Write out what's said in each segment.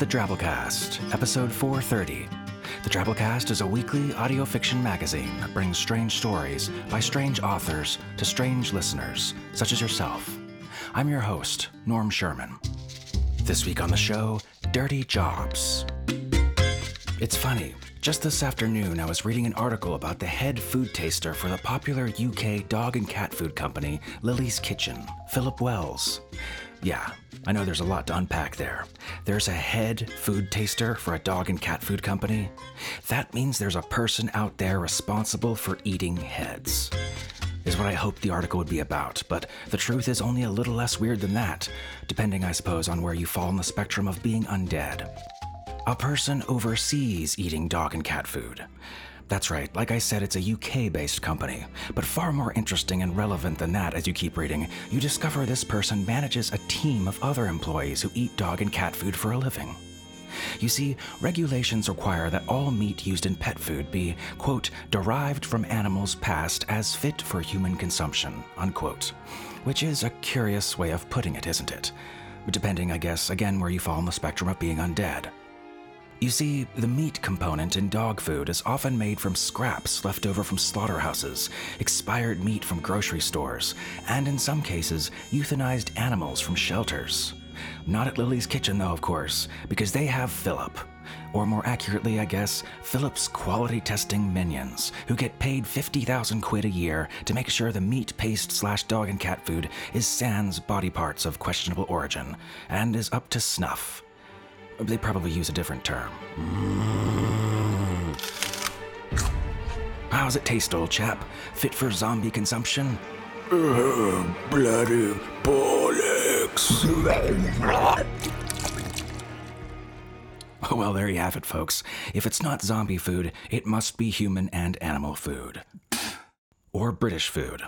the Drabblecast, episode 430. The Drabblecast is a weekly audio fiction magazine that brings strange stories by strange authors to strange listeners, such as yourself. I'm your host, Norm Sherman. This week on the show, Dirty Jobs. It's funny. Just this afternoon, I was reading an article about the head food taster for the popular UK dog and cat food company, Lily's Kitchen, Philip Wells. Yeah, I know there's a lot to unpack there. There's a head food taster for a dog and cat food company. That means there's a person out there responsible for eating heads. Is what I hoped the article would be about, but the truth is only a little less weird than that, depending, I suppose, on where you fall on the spectrum of being undead. A person oversees eating dog and cat food. That's right, like I said, it's a UK based company. But far more interesting and relevant than that, as you keep reading, you discover this person manages a team of other employees who eat dog and cat food for a living. You see, regulations require that all meat used in pet food be, quote, derived from animals passed as fit for human consumption, unquote. Which is a curious way of putting it, isn't it? Depending, I guess, again, where you fall on the spectrum of being undead. You see, the meat component in dog food is often made from scraps left over from slaughterhouses, expired meat from grocery stores, and in some cases, euthanized animals from shelters. Not at Lily's Kitchen, though, of course, because they have Philip. Or more accurately, I guess, Philip's quality testing minions, who get paid 50,000 quid a year to make sure the meat paste slash dog and cat food is sans body parts of questionable origin, and is up to snuff. They probably use a different term. How's it taste, old chap? Fit for zombie consumption? Uh, bloody bollocks. Well, there you have it, folks. If it's not zombie food, it must be human and animal food. Or British food.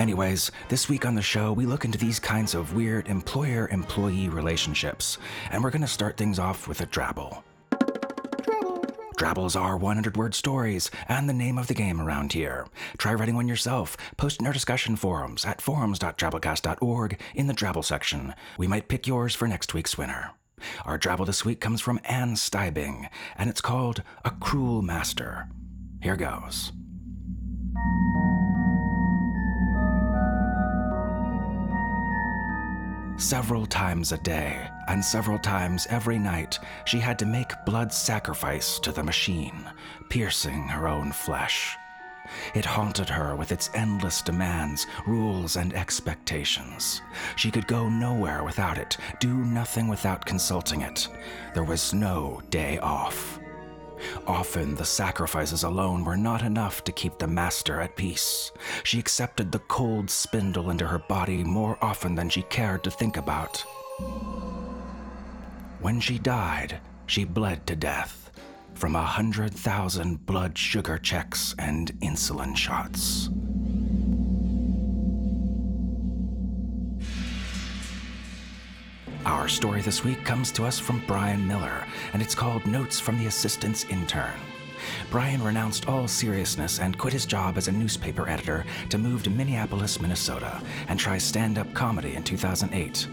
Anyways, this week on the show, we look into these kinds of weird employer employee relationships, and we're going to start things off with a drabble. Drabbles are 100 word stories and the name of the game around here. Try writing one yourself. Post in our discussion forums at forums.drabblecast.org in the Drabble section. We might pick yours for next week's winner. Our Drabble this week comes from Anne Stybing, and it's called A Cruel Master. Here goes. Several times a day, and several times every night, she had to make blood sacrifice to the machine, piercing her own flesh. It haunted her with its endless demands, rules, and expectations. She could go nowhere without it, do nothing without consulting it. There was no day off. Often the sacrifices alone were not enough to keep the master at peace. She accepted the cold spindle into her body more often than she cared to think about. When she died, she bled to death from a hundred thousand blood sugar checks and insulin shots. Our story this week comes to us from Bryan Miller, and it's called Notes from the Assistant's Intern. Bryan renounced all seriousness and quit his job as a newspaper editor to move to Minneapolis, Minnesota, and try stand up comedy in 2008.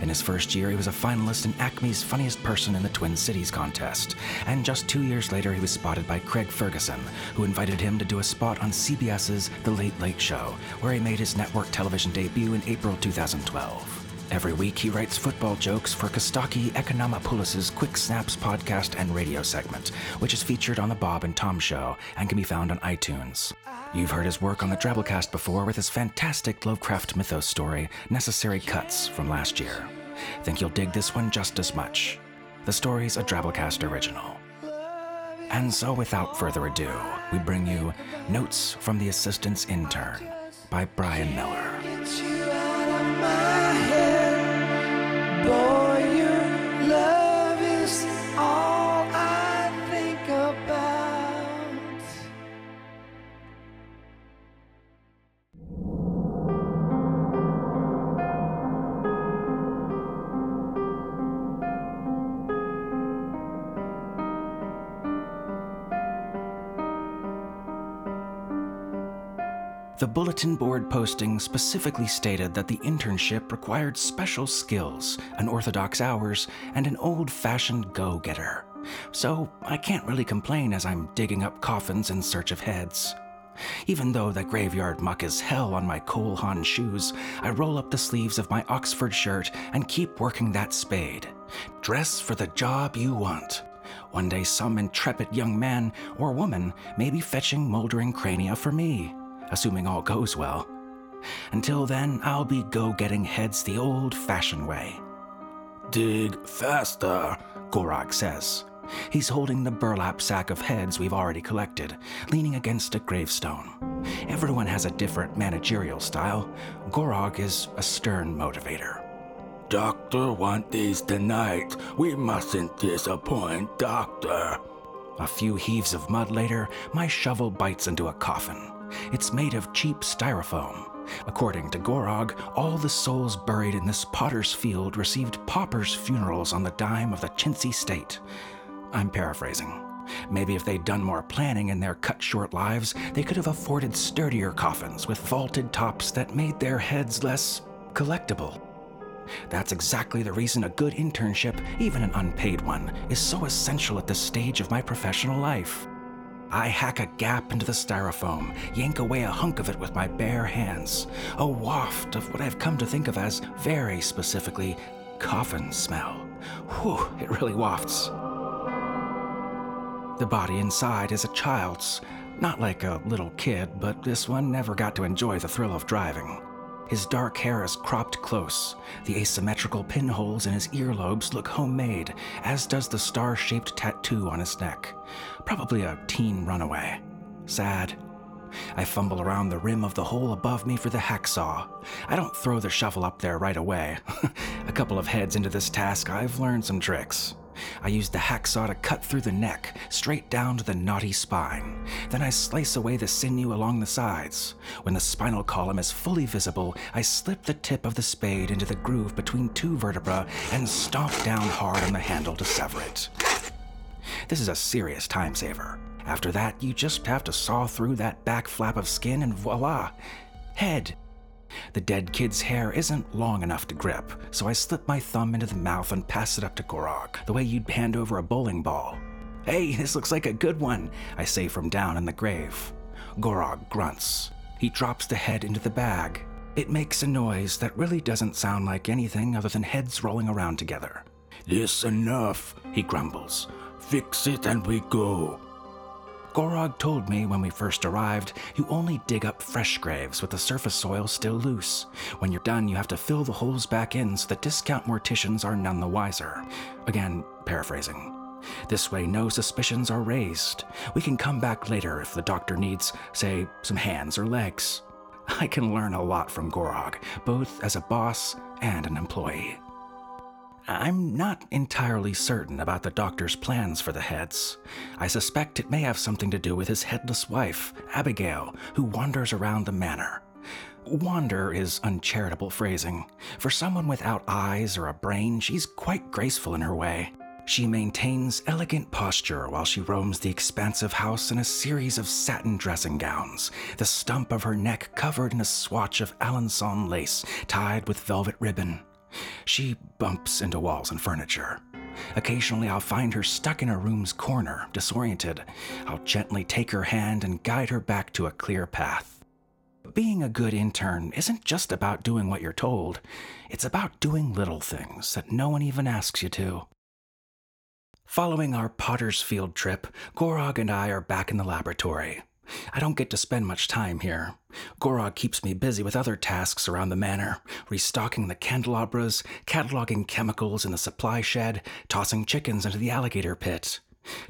In his first year, he was a finalist in Acme's Funniest Person in the Twin Cities contest, and just two years later, he was spotted by Craig Ferguson, who invited him to do a spot on CBS's The Late Late Show, where he made his network television debut in April 2012. Every week, he writes football jokes for Costaki Economopoulos' Quick Snaps podcast and radio segment, which is featured on The Bob and Tom Show and can be found on iTunes. You've heard his work on the Drabblecast before with his fantastic Lovecraft mythos story, Necessary Cuts, from last year. Think you'll dig this one just as much. The story's a Drabblecast original. And so, without further ado, we bring you Notes from the Assistant's Intern by Bryan Miller. Bulletin board posting specifically stated that the internship required special skills, unorthodox hours, and an old fashioned go getter. So I can't really complain as I'm digging up coffins in search of heads. Even though the graveyard muck is hell on my Cole Haan shoes, I roll up the sleeves of my Oxford shirt and keep working that spade. Dress for the job you want. One day, some intrepid young man or woman may be fetching moldering crania for me, assuming all goes well. Until then, I'll be go getting heads the old fashioned way. Dig faster. Gorog says. He's holding the burlap sack of heads we've already collected, leaning against a gravestone. Everyone has a different managerial style. Gorog is a stern motivator. Doctor want these tonight. We mustn't disappoint Doctor. A few heaves of mud later, my shovel bites into a coffin. It's made of cheap styrofoam. According to Gorog, all the souls buried in this potter's field received paupers' funerals on the dime of the chintzy state. I'm paraphrasing. Maybe if they'd done more planning in their cut short lives, they could have afforded sturdier coffins with vaulted tops that made their heads less collectible. That's exactly the reason a good internship, even an unpaid one, is so essential at this stage of my professional life. I hack a gap into the styrofoam, yank away a hunk of it with my bare hands. A waft of what I've come to think of as, very specifically, coffin smell. Whew, it really wafts. The body inside is a child's. Not like a little kid, but this one never got to enjoy the thrill of driving. His dark hair is cropped close. The asymmetrical pinholes in his earlobes look homemade, as does the star shaped tattoo on his neck. Probably a teen runaway. Sad. I fumble around the rim of the hole above me for the hacksaw. I don't throw the shovel up there right away. a couple of heads into this task, I've learned some tricks. I use the hacksaw to cut through the neck, straight down to the knotty spine. Then I slice away the sinew along the sides. When the spinal column is fully visible, I slip the tip of the spade into the groove between two vertebrae and stomp down hard on the handle to sever it. This is a serious time saver. After that, you just have to saw through that back flap of skin and voila, head. The dead kid's hair isn't long enough to grip, so I slip my thumb into the mouth and pass it up to Gorog, the way you'd hand over a bowling ball. Hey, this looks like a good one, I say from down in the grave. Gorog grunts. He drops the head into the bag. It makes a noise that really doesn't sound like anything other than heads rolling around together. This enough, He grumbles. Fix it and we go. Gorog told me when we first arrived, you only dig up fresh graves with the surface soil still loose. When you're done, you have to fill the holes back in so the discount morticians are none the wiser. Again, paraphrasing. This way, no suspicions are raised. We can come back later if the doctor needs, say, some hands or legs. I can learn a lot from Gorog, both as a boss and an employee. I'm not entirely certain about the doctor's plans for the heads. I suspect it may have something to do with his headless wife, Abigail, who wanders around the manor. Wander is uncharitable phrasing. For someone without eyes or a brain, she's quite graceful in her way. She maintains elegant posture while she roams the expansive house in a series of satin dressing gowns, the stump of her neck covered in a swatch of Alençon lace tied with velvet ribbon. She bumps into walls and furniture. Occasionally, I'll find her stuck in a room's corner, disoriented. I'll gently take her hand and guide her back to a clear path. Being a good intern isn't just about doing what you're told, it's about doing little things that no one even asks you to. Following our Potter's Field trip, Gorog and I are back in the laboratory. I don't get to spend much time here. Gorog keeps me busy with other tasks around the manor, restocking the candelabras, cataloging chemicals in the supply shed, tossing chickens into the alligator pit.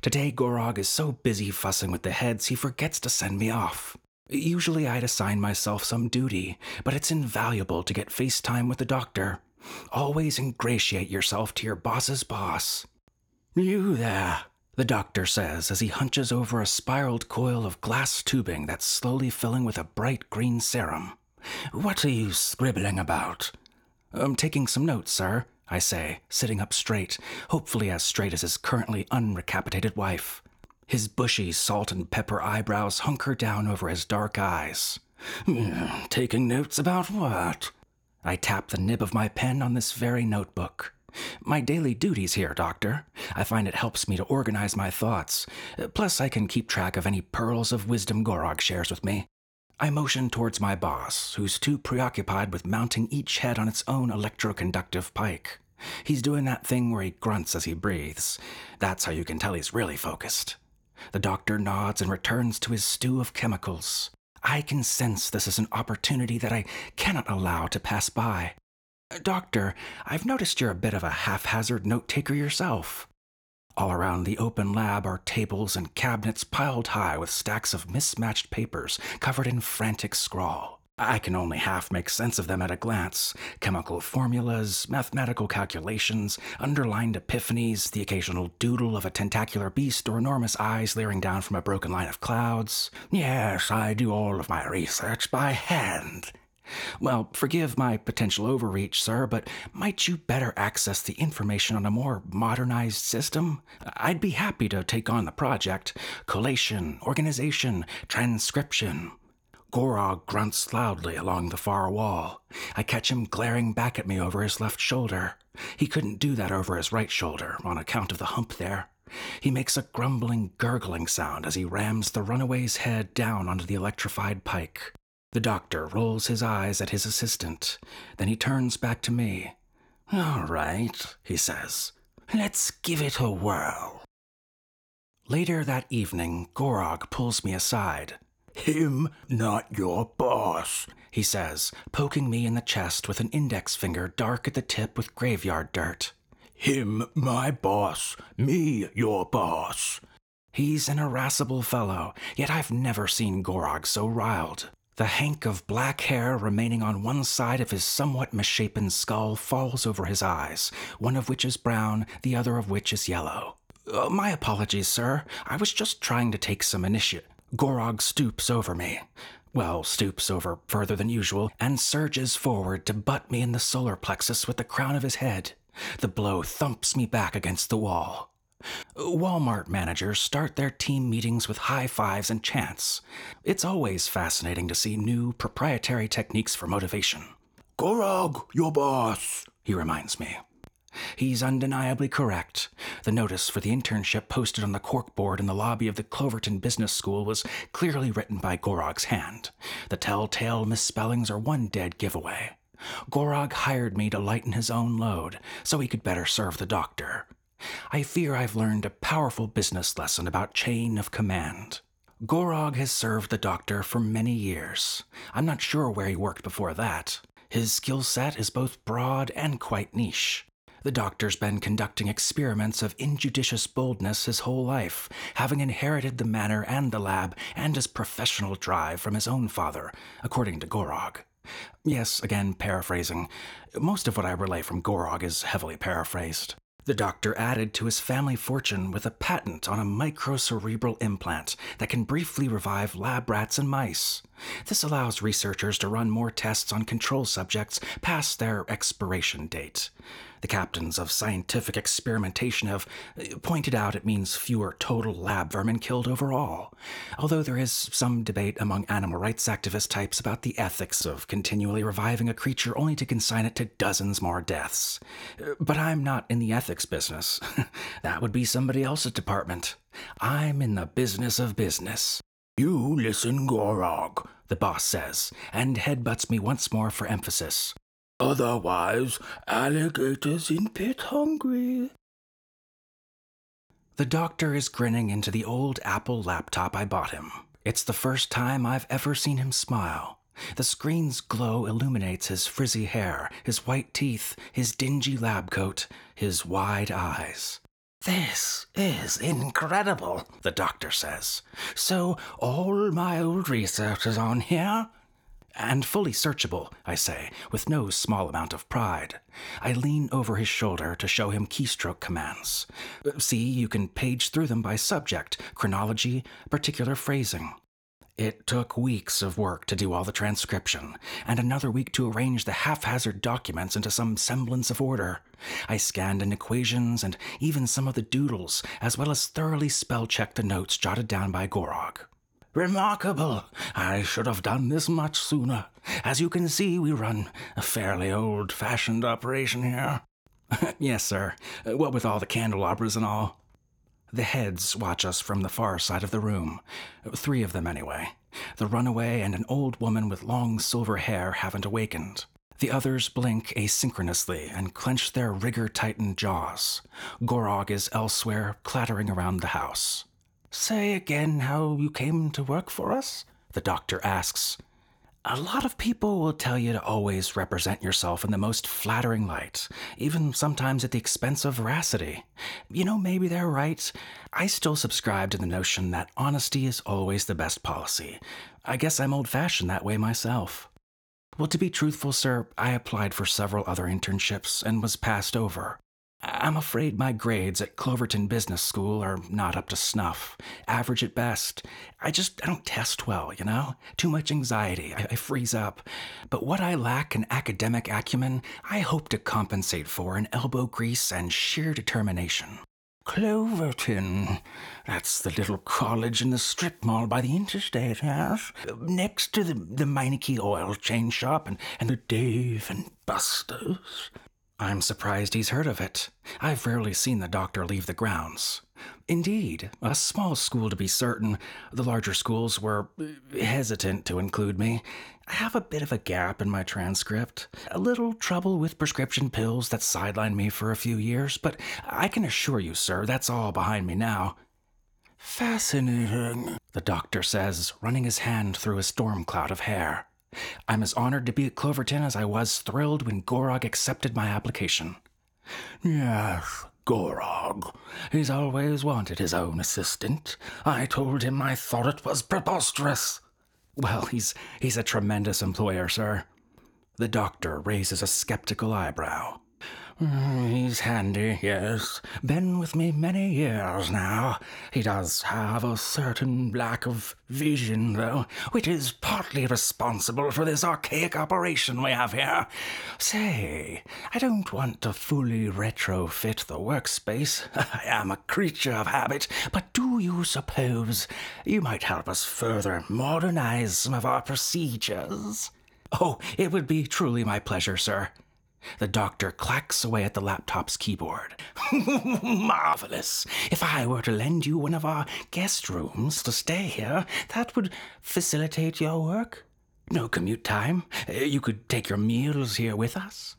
Today, Gorog is so busy fussing with the heads he forgets to send me off. Usually, I'd assign myself some duty, but it's invaluable to get face time with the doctor. Always ingratiate yourself to your boss's boss. You there, the doctor says as he hunches over a spiraled coil of glass tubing that's slowly filling with a bright green serum. What are you scribbling about? I'm taking some notes, sir, I say, sitting up straight, hopefully as straight as his currently unrecapitated wife. His bushy salt and pepper eyebrows hunker down over his dark eyes. Hmm, Taking notes about what? I tap the nib of my pen on this very notebook. My daily duties here, Doctor. I find it helps me to organize my thoughts. Plus, I can keep track of any pearls of wisdom Gorog shares with me. I motion towards my boss, who's too preoccupied with mounting each head on its own electroconductive pike. He's doing that thing where he grunts as he breathes. That's how you can tell he's really focused. The doctor nods and returns to his stew of chemicals. I can sense this is an opportunity that I cannot allow to pass by. Uh, doctor, I've noticed you're a bit of a haphazard note taker yourself. All around the open lab are tables and cabinets piled high with stacks of mismatched papers covered in frantic scrawl. I can only half make sense of them at a glance chemical formulas, mathematical calculations, underlined epiphanies, the occasional doodle of a tentacular beast or enormous eyes leering down from a broken line of clouds. Yes, I do all of my research by hand. Well, forgive my potential overreach, sir, but might you better access the information on a more modernized system? I'd be happy to take on the project collation, organization, transcription. Gorog grunts loudly along the far wall. I catch him glaring back at me over his left shoulder. He couldn't do that over his right shoulder on account of the hump there. He makes a grumbling, gurgling sound as he rams the runaway's head down onto the electrified pike. The doctor rolls his eyes at his assistant. Then he turns back to me. All right, he says. Let's give it a whirl. Later that evening, Gorog pulls me aside. Him not your boss. He says, poking me in the chest with an index finger dark at the tip with graveyard dirt. Him my boss. Me your boss. He's an irascible fellow, yet I've never seen Gorog so riled. The hank of black hair remaining on one side of his somewhat misshapen skull falls over his eyes, one of which is brown, the other of which is yellow. Uh, my apologies, sir. I was just trying to take some initiative. Gorog stoops over me. Well, stoops over further than usual and surges forward to butt me in the solar plexus with the crown of his head. The blow thumps me back against the wall. Walmart managers start their team meetings with high fives and chants. It's always fascinating to see new proprietary techniques for motivation. Gorog, your boss. He reminds me. He's undeniably correct. The notice for the internship posted on the corkboard in the lobby of the Cloverton Business School was clearly written by Gorog's hand. The telltale misspellings are one dead giveaway. Gorog hired me to lighten his own load so he could better serve the doctor. I fear I've learned a powerful business lesson about chain of command. Gorog has served the doctor for many years. I'm not sure where he worked before that. His skill set is both broad and quite niche. The doctor's been conducting experiments of injudicious boldness his whole life, having inherited the manor and the lab and his professional drive from his own father, according to Gorog. Yes, again, paraphrasing. Most of what I relay from Gorog is heavily paraphrased. The doctor added to his family fortune with a patent on a microcerebral implant that can briefly revive lab rats and mice. This allows researchers to run more tests on control subjects past their expiration date. The captains of scientific experimentation have uh, pointed out it means fewer total lab vermin killed overall, although there is some debate among animal rights activist types about the ethics of continually reviving a creature only to consign it to dozens more deaths. Uh, but I'm not in the ethics business. that would be somebody else's department. I'm in the business of business. You listen, Gorog. The boss says, and headbutts me once more for emphasis. Otherwise, alligators in pit hungry. The doctor is grinning into the old Apple laptop I bought him. It's the first time I've ever seen him smile. The screen's glow illuminates his frizzy hair, his white teeth, his dingy lab coat, his wide eyes. This is incredible, the doctor says. So, all my old research is on here? And fully searchable, I say, with no small amount of pride. I lean over his shoulder to show him keystroke commands. See, you can page through them by subject, chronology, particular phrasing. It took weeks of work to do all the transcription, and another week to arrange the haphazard documents into some semblance of order. I scanned in equations and even some of the doodles, as well as thoroughly spell checked the notes jotted down by Gorog. Remarkable. I should have done this much sooner. As you can see, we run a fairly old fashioned operation here. yes, sir. What with all the candelabras and all. The heads watch us from the far side of the room. Three of them, anyway. The runaway and an old woman with long silver hair haven't awakened. The others blink asynchronously and clench their rigor tightened jaws. Gorog is elsewhere, clattering around the house. Say again how you came to work for us? The doctor asks. A lot of people will tell you to always represent yourself in the most flattering light, even sometimes at the expense of veracity. You know, maybe they're right. I still subscribe to the notion that honesty is always the best policy. I guess I'm old fashioned that way myself. Well, to be truthful, sir, I applied for several other internships and was passed over. I'm afraid my grades at Cloverton Business School are not up to snuff. Average at best. I just I don't test well, you know? Too much anxiety. I, I, freeze up. But what I lack in academic acumen, I hope to compensate for in elbow grease and sheer determination. Cloverton. That's the little college in the strip mall by the interstate, yes? Next to the, the Meineke oil change shop and, and the Dave and Buster's. I'm surprised he's heard of it. I've rarely seen the doctor leave the grounds. Indeed, a small school to be certain. The larger schools were uh, hesitant to include me. I have a bit of a gap in my transcript, a little trouble with prescription pills that sidelined me for a few years, but I can assure you, sir, that's all behind me now. Fascinating, the doctor says, running his hand through a storm cloud of hair. I'm as honored to be at Cloverton as I was thrilled when Gorog accepted my application. Yes, Gorog. He's always wanted his own assistant. I told him I thought it was preposterous. Well, he's he's a tremendous employer, sir. The doctor raises a skeptical eyebrow. Mm, he's handy, yes. Been with me many years now. He does have a certain lack of vision, though, which is partly responsible for this archaic operation we have here. Say, I don't want to fully retrofit the workspace. I am a creature of habit, but do you suppose you might help us further modernize some of our procedures? Oh, it would be truly my pleasure, sir. The doctor clacks away at the laptop's keyboard. Marvelous. If I were to lend you one of our guest rooms to stay here, that would facilitate your work. No commute time. Eh, you could take your meals here with us.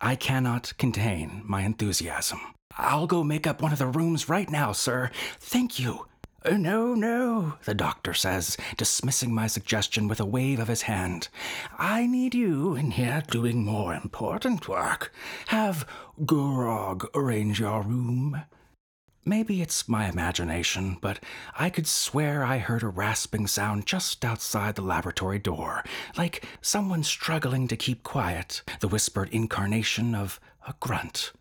I cannot contain my enthusiasm. I'll go make up one of the rooms right now, sir. Thank you. Uh, no, no, the doctor says, dismissing my suggestion with a wave of his hand. I need you in here doing more important work. Have Gorog arrange your room. Maybe it's my imagination, but I could swear I heard a rasping sound just outside the laboratory door, like someone struggling to keep quiet, the whispered incarnation of a grunt.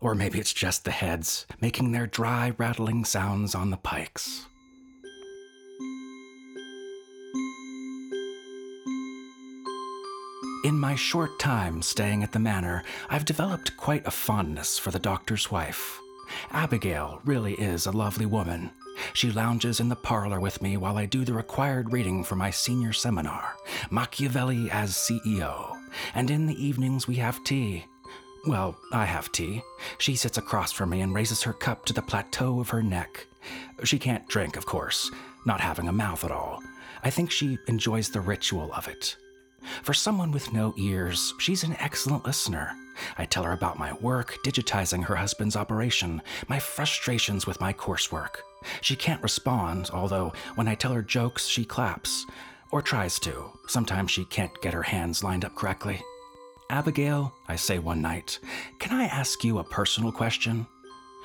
Or maybe it's just the heads making their dry, rattling sounds on the pikes. In my short time staying at the manor, I've developed quite a fondness for the doctor's wife. Abigail really is a lovely woman. She lounges in the parlor with me while I do the required reading for my senior seminar, Machiavelli as CEO. And in the evenings we have tea, well, I have tea. She sits across from me and raises her cup to the plateau of her neck. She can't drink, of course, not having a mouth at all. I think she enjoys the ritual of it. For someone with no ears, she's an excellent listener. I tell her about my work digitizing her husband's operation, my frustrations with my coursework. She can't respond, although when I tell her jokes, she claps. Or tries to. Sometimes she can't get her hands lined up correctly. Abigail, I say one night, can I ask you a personal question?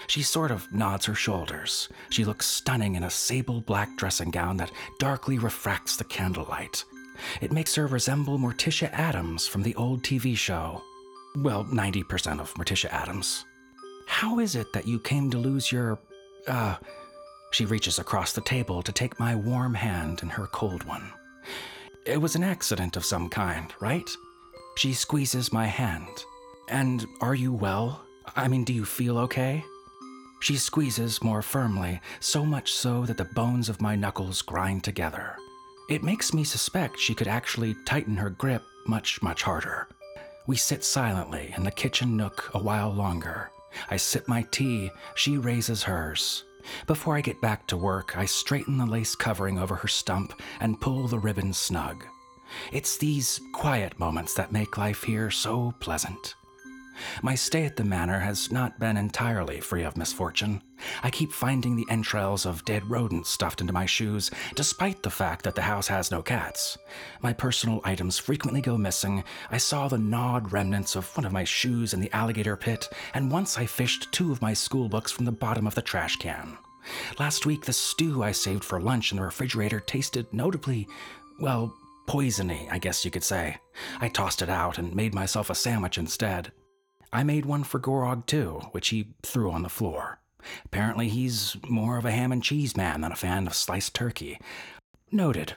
She sort of nods her shoulders. She looks stunning in a sable black dressing gown that darkly refracts the candlelight. It makes her resemble Morticia Addams from the old TV show. Well, 90% of Morticia Addams. How is it that you came to lose your. Uh. She reaches across the table to take my warm hand in her cold one. It was an accident of some kind, right? She squeezes my hand. And are you well? I mean, do you feel okay? She squeezes more firmly, so much so that the bones of my knuckles grind together. It makes me suspect she could actually tighten her grip much, much harder. We sit silently in the kitchen nook a while longer. I sip my tea, she raises hers. Before I get back to work, I straighten the lace covering over her stump and pull the ribbon snug. It's these quiet moments that make life here so pleasant. My stay at the manor has not been entirely free of misfortune. I keep finding the entrails of dead rodents stuffed into my shoes, despite the fact that the house has no cats. My personal items frequently go missing. I saw the gnawed remnants of one of my shoes in the alligator pit, and once I fished two of my school books from the bottom of the trash can. Last week, the stew I saved for lunch in the refrigerator tasted notably, well, poisony, I guess you could say. I tossed it out and made myself a sandwich instead. I made one for Gorog too, which he threw on the floor. Apparently, he's more of a ham and cheese man than a fan of sliced turkey. Noted.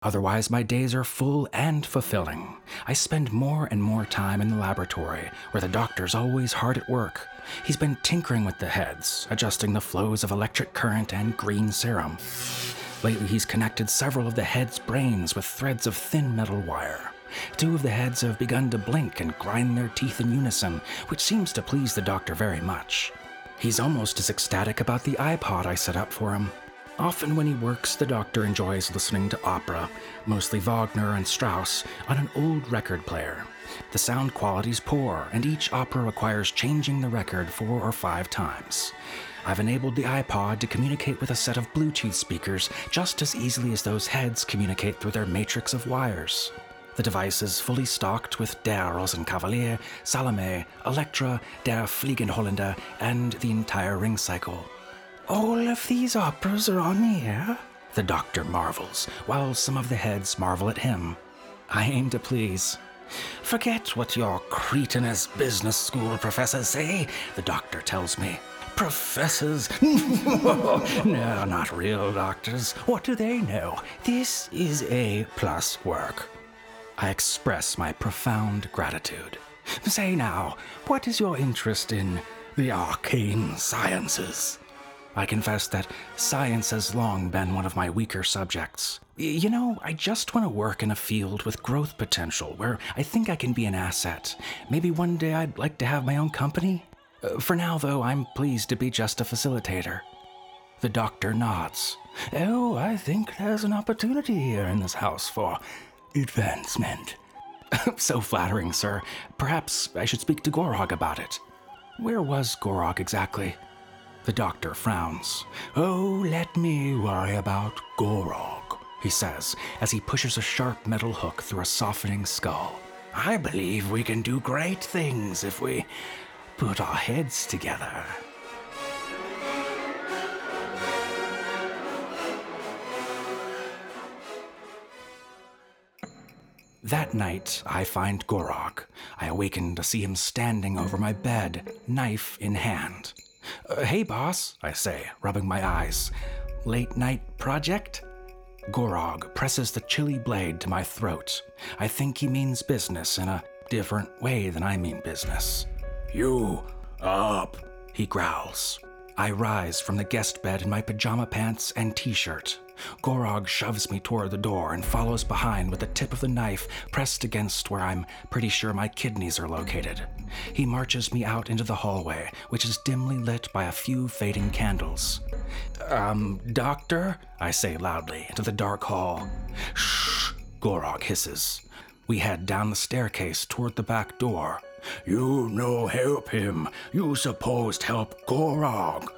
Otherwise, my days are full and fulfilling. I spend more and more time in the laboratory, where the doctor's always hard at work. He's been tinkering with the heads, adjusting the flows of electric current and green serum. Lately, he's connected several of the heads' brains with threads of thin metal wire. Two of the heads have begun to blink and grind their teeth in unison, which seems to please the doctor very much. He's almost as ecstatic about the iPod I set up for him. Often, when he works, the doctor enjoys listening to opera, mostly Wagner and Strauss, on an old record player. The sound quality's poor, and each opera requires changing the record four or five times. I've enabled the iPod to communicate with a set of Bluetooth speakers just as easily as those heads communicate through their matrix of wires. The device is fully stocked with Der Rosenkavalier, Salome, Elektra, Der fliegende Holländer, and the entire ring cycle. All of these operas are on the air? The doctor marvels, while some of the heads marvel at him. I aim to please. Forget what your cretinous business school professors say, the doctor tells me. Professors? no, not real doctors. What do they know? This is A plus work. I express my profound gratitude. Say now, what is your interest in the arcane sciences? I confess that science has long been one of my weaker subjects. You know, I just want to work in a field with growth potential where I think I can be an asset. Maybe one day I'd like to have my own company. For now, though, I'm pleased to be just a facilitator. The doctor nods. Oh, I think there's an opportunity here in this house for advancement. so flattering, sir. Perhaps I should speak to Gorog about it. Where was Gorog exactly? The doctor frowns. Oh, let me worry about Gorog, he says as he pushes a sharp metal hook through a softening skull. I believe we can do great things if we put our heads together. That night, I find Gorog. I awaken to see him standing over my bed, knife in hand. Uh, hey, boss, I say, rubbing my eyes. Late night project? Gorog presses the chilly blade to my throat. I think he means business in a different way than I mean business. You up, he growls. I rise from the guest bed in my pajama pants and t shirt. Gorog shoves me toward the door and follows behind with the tip of the knife pressed against where I'm pretty sure my kidneys are located. He marches me out into the hallway, which is dimly lit by a few fading candles. Um, doctor? I say loudly into the dark hall. Shh, Gorog hisses. We head down the staircase toward the back door. You no help him. You supposed help Gorog.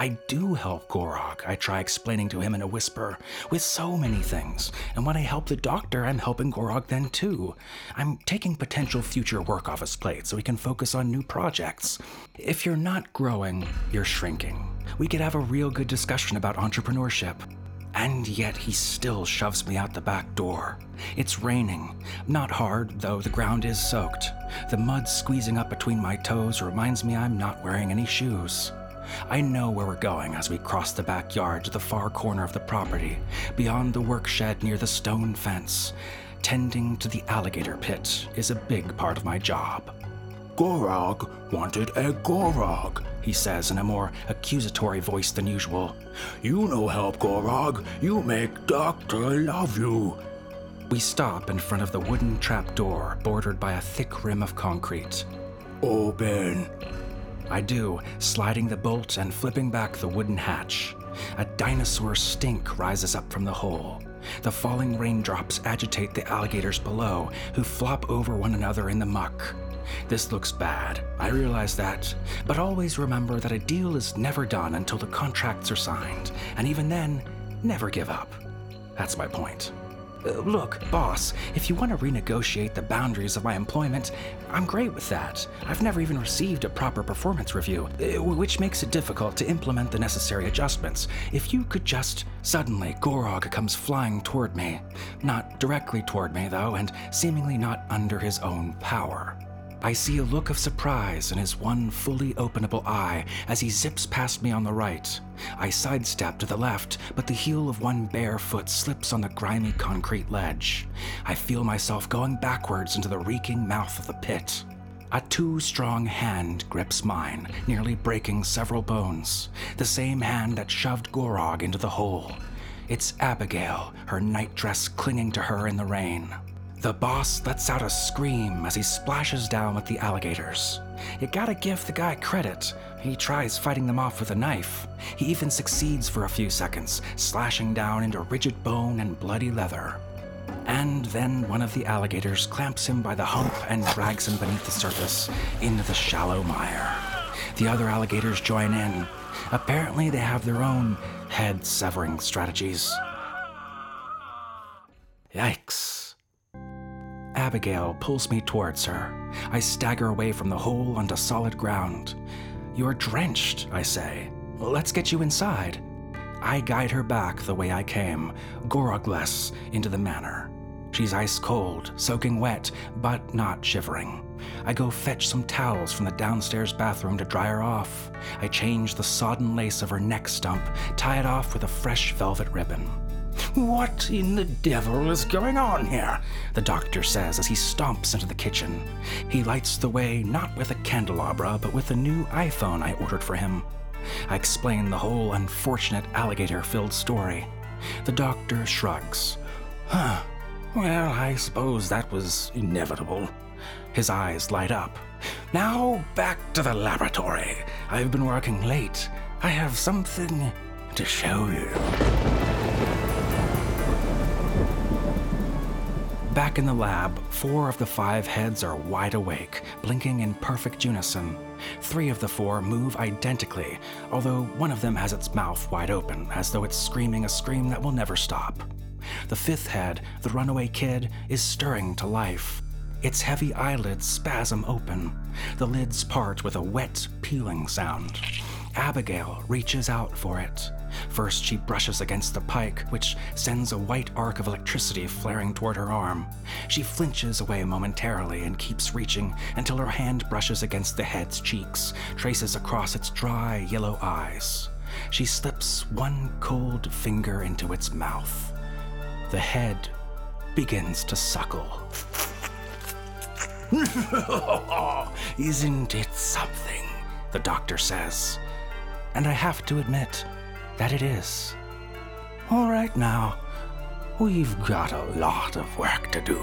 I do help Gorog, I try explaining to him in a whisper, with so many things. And when I help the doctor, I'm helping Gorog then too. I'm taking potential future work off his plate so he can focus on new projects. If you're not growing, you're shrinking. We could have a real good discussion about entrepreneurship. And yet he still shoves me out the back door. It's raining. Not hard, though the ground is soaked. The mud squeezing up between my toes reminds me I'm not wearing any shoes. I know where we're going as we cross the backyard to the far corner of the property, beyond the work shed near the stone fence. Tending to the alligator pit is a big part of my job. Gorog wanted a Gorog, he says in a more accusatory voice than usual. You no help, Gorog. You make Doctor love you. We stop in front of the wooden trapdoor bordered by a thick rim of concrete. Open. I do, sliding the bolt and flipping back the wooden hatch. A dinosaur stink rises up from the hole. The falling raindrops agitate the alligators below, who flop over one another in the muck. This looks bad, I realize that, but always remember that a deal is never done until the contracts are signed, and even then, never give up. That's my point. Uh, look, boss, if you want to renegotiate the boundaries of my employment, I'm great with that. I've never even received a proper performance review, uh, which makes it difficult to implement the necessary adjustments. If you could just. Suddenly, Gorog comes flying toward me. Not directly toward me, though, and seemingly not under his own power. I see a look of surprise in his one fully openable eye as he zips past me on the right. I sidestep to the left, but the heel of one bare foot slips on the grimy concrete ledge. I feel myself going backwards into the reeking mouth of the pit. A too strong hand grips mine, nearly breaking several bones. The same hand that shoved Gorog into the hole. It's Abigail, her nightdress clinging to her in the rain. The boss lets out a scream as he splashes down with the alligators. You gotta give the guy credit. He tries fighting them off with a knife. He even succeeds for a few seconds, slashing down into rigid bone and bloody leather. And then one of the alligators clamps him by the hump and drags him beneath the surface into the shallow mire. The other alligators join in. Apparently, they have their own head severing strategies. Yikes. Abigail pulls me towards her. I stagger away from the hole onto solid ground. You're drenched, I say. Let's get you inside. I guide her back the way I came, Gorogless, into the manor. She's ice cold, soaking wet, but not shivering. I go fetch some towels from the downstairs bathroom to dry her off. I change the sodden lace of her neck stump, tie it off with a fresh velvet ribbon. What in the devil is going on here? The doctor says as he stomps into the kitchen. He lights the way not with a candelabra, but with a new iPhone I ordered for him. I explain the whole unfortunate alligator filled story. The doctor shrugs. Huh. Well, I suppose that was inevitable. His eyes light up. Now back to the laboratory. I've been working late. I have something to show you. Back in the lab, four of the five heads are wide awake, blinking in perfect unison. Three of the four move identically, although one of them has its mouth wide open, as though it's screaming a scream that will never stop. The fifth head, the runaway kid, is stirring to life. Its heavy eyelids spasm open. The lids part with a wet, peeling sound. Abigail reaches out for it. First, she brushes against the pike, which sends a white arc of electricity flaring toward her arm. She flinches away momentarily and keeps reaching until her hand brushes against the head's cheeks, traces across its dry, yellow eyes. She slips one cold finger into its mouth. The head begins to suckle. Isn't it something? The doctor says. And I have to admit that it is. All right, now, we've got a lot of work to do.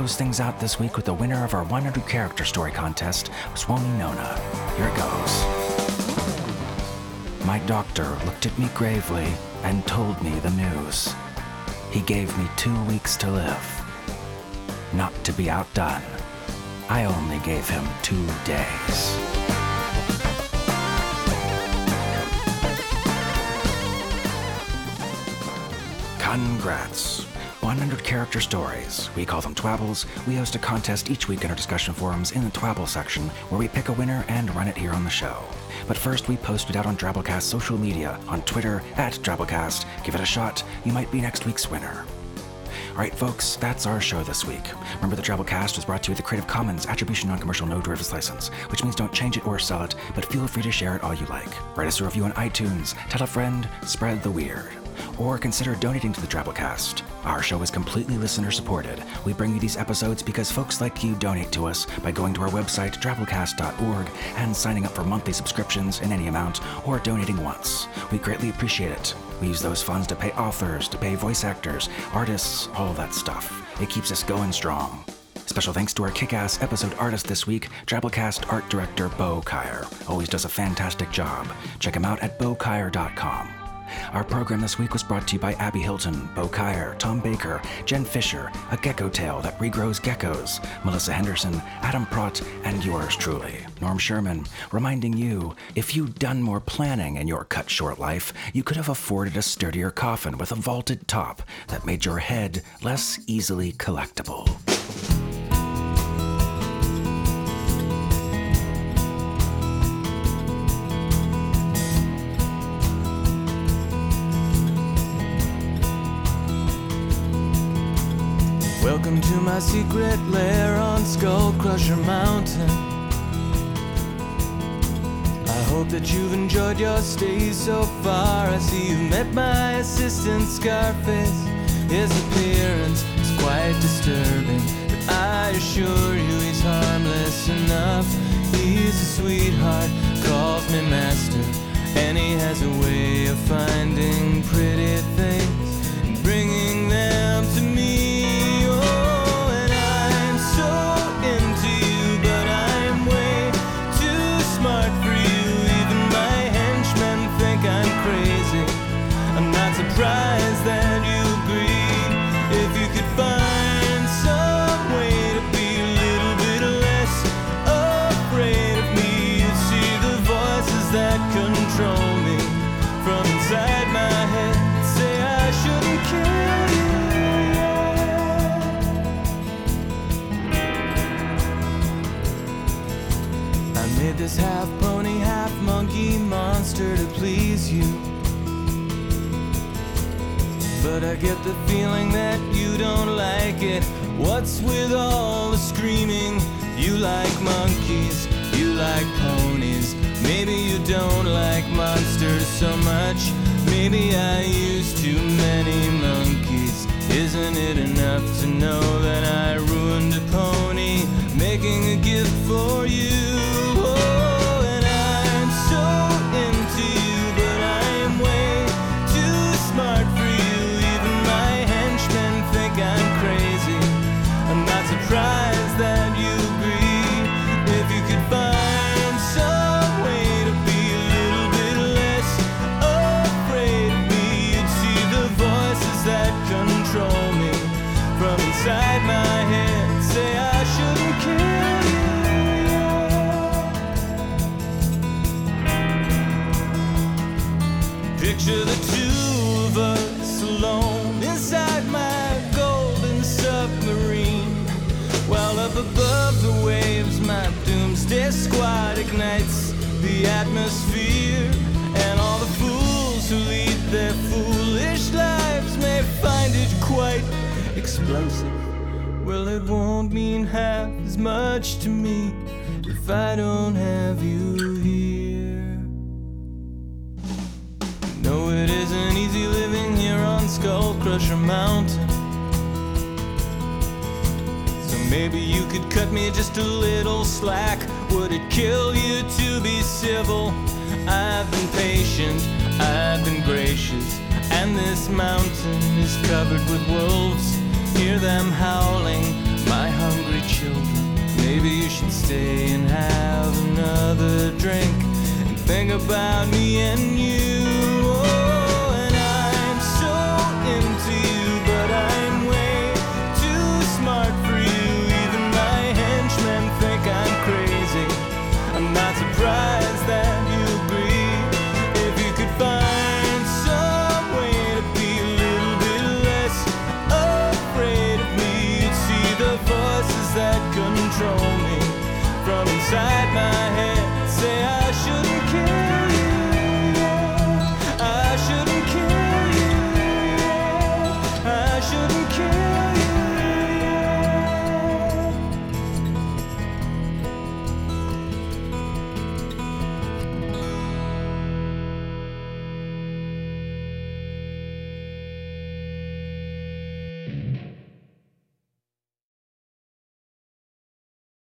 Close things out this week with the winner of our 100 character story contest, Swami Nona. Here it goes. My doctor looked at me gravely and told me the news. He gave me two weeks to live. Not to be outdone, I only gave him two days. Congrats. 100 character stories. We call them Twabbles. We host a contest each week in our discussion forums in the Twabble section where we pick a winner and run it here on the show. But first, we post it out on Drabblecast social media on Twitter at Drabblecast. Give it a shot. You might be next week's winner. All right, folks, that's our show this week. Remember, the Drabblecast was brought to you with the Creative Commons Attribution Non-Commercial No Derivatives License, which means don't change it or sell it, but feel free to share it all you like. Write us a review on iTunes, tell a friend, spread the weird or consider donating to the Drabblecast. Our show is completely listener supported. We bring you these episodes because folks like you donate to us by going to our website, drabblecast.org, and signing up for monthly subscriptions in any amount or donating once. We greatly appreciate it. We use those funds to pay authors, to pay voice actors, artists, all that stuff. It keeps us going strong. Special thanks to our kick ass episode artist this week, Drabblecast art director Bo Kaier. Always does a fantastic job. Check him out at bokaier.com. Our program this week was brought to you by Abby Hilton, Bo Kaier, Tom Baker, Jen Fisher, A Gecko Tale That Regrows Geckos, Melissa Henderson, Adam Prott, and yours truly, Norm Sherman, reminding you if you'd done more planning in your cut short life, you could have afforded a sturdier coffin with a vaulted top that made your head less easily collectible. Welcome to my secret lair on Skull Crusher Mountain. I hope that you've enjoyed your stay so far. I see you've met my assistant Scarface. His appearance is quite disturbing, but I assure you he's harmless enough. He's a sweetheart, calls me master, and he has a way of finding pretty things and bringing get the feeling that you don't like it. What's with all the screaming? You like monkeys, you like ponies. Maybe you don't like monsters so much. Maybe I used too many monkeys. Isn't it enough to know that I And this mountain is covered with wolves. Hear them howling, my hungry children. Maybe you should stay and have another drink and think about me and you.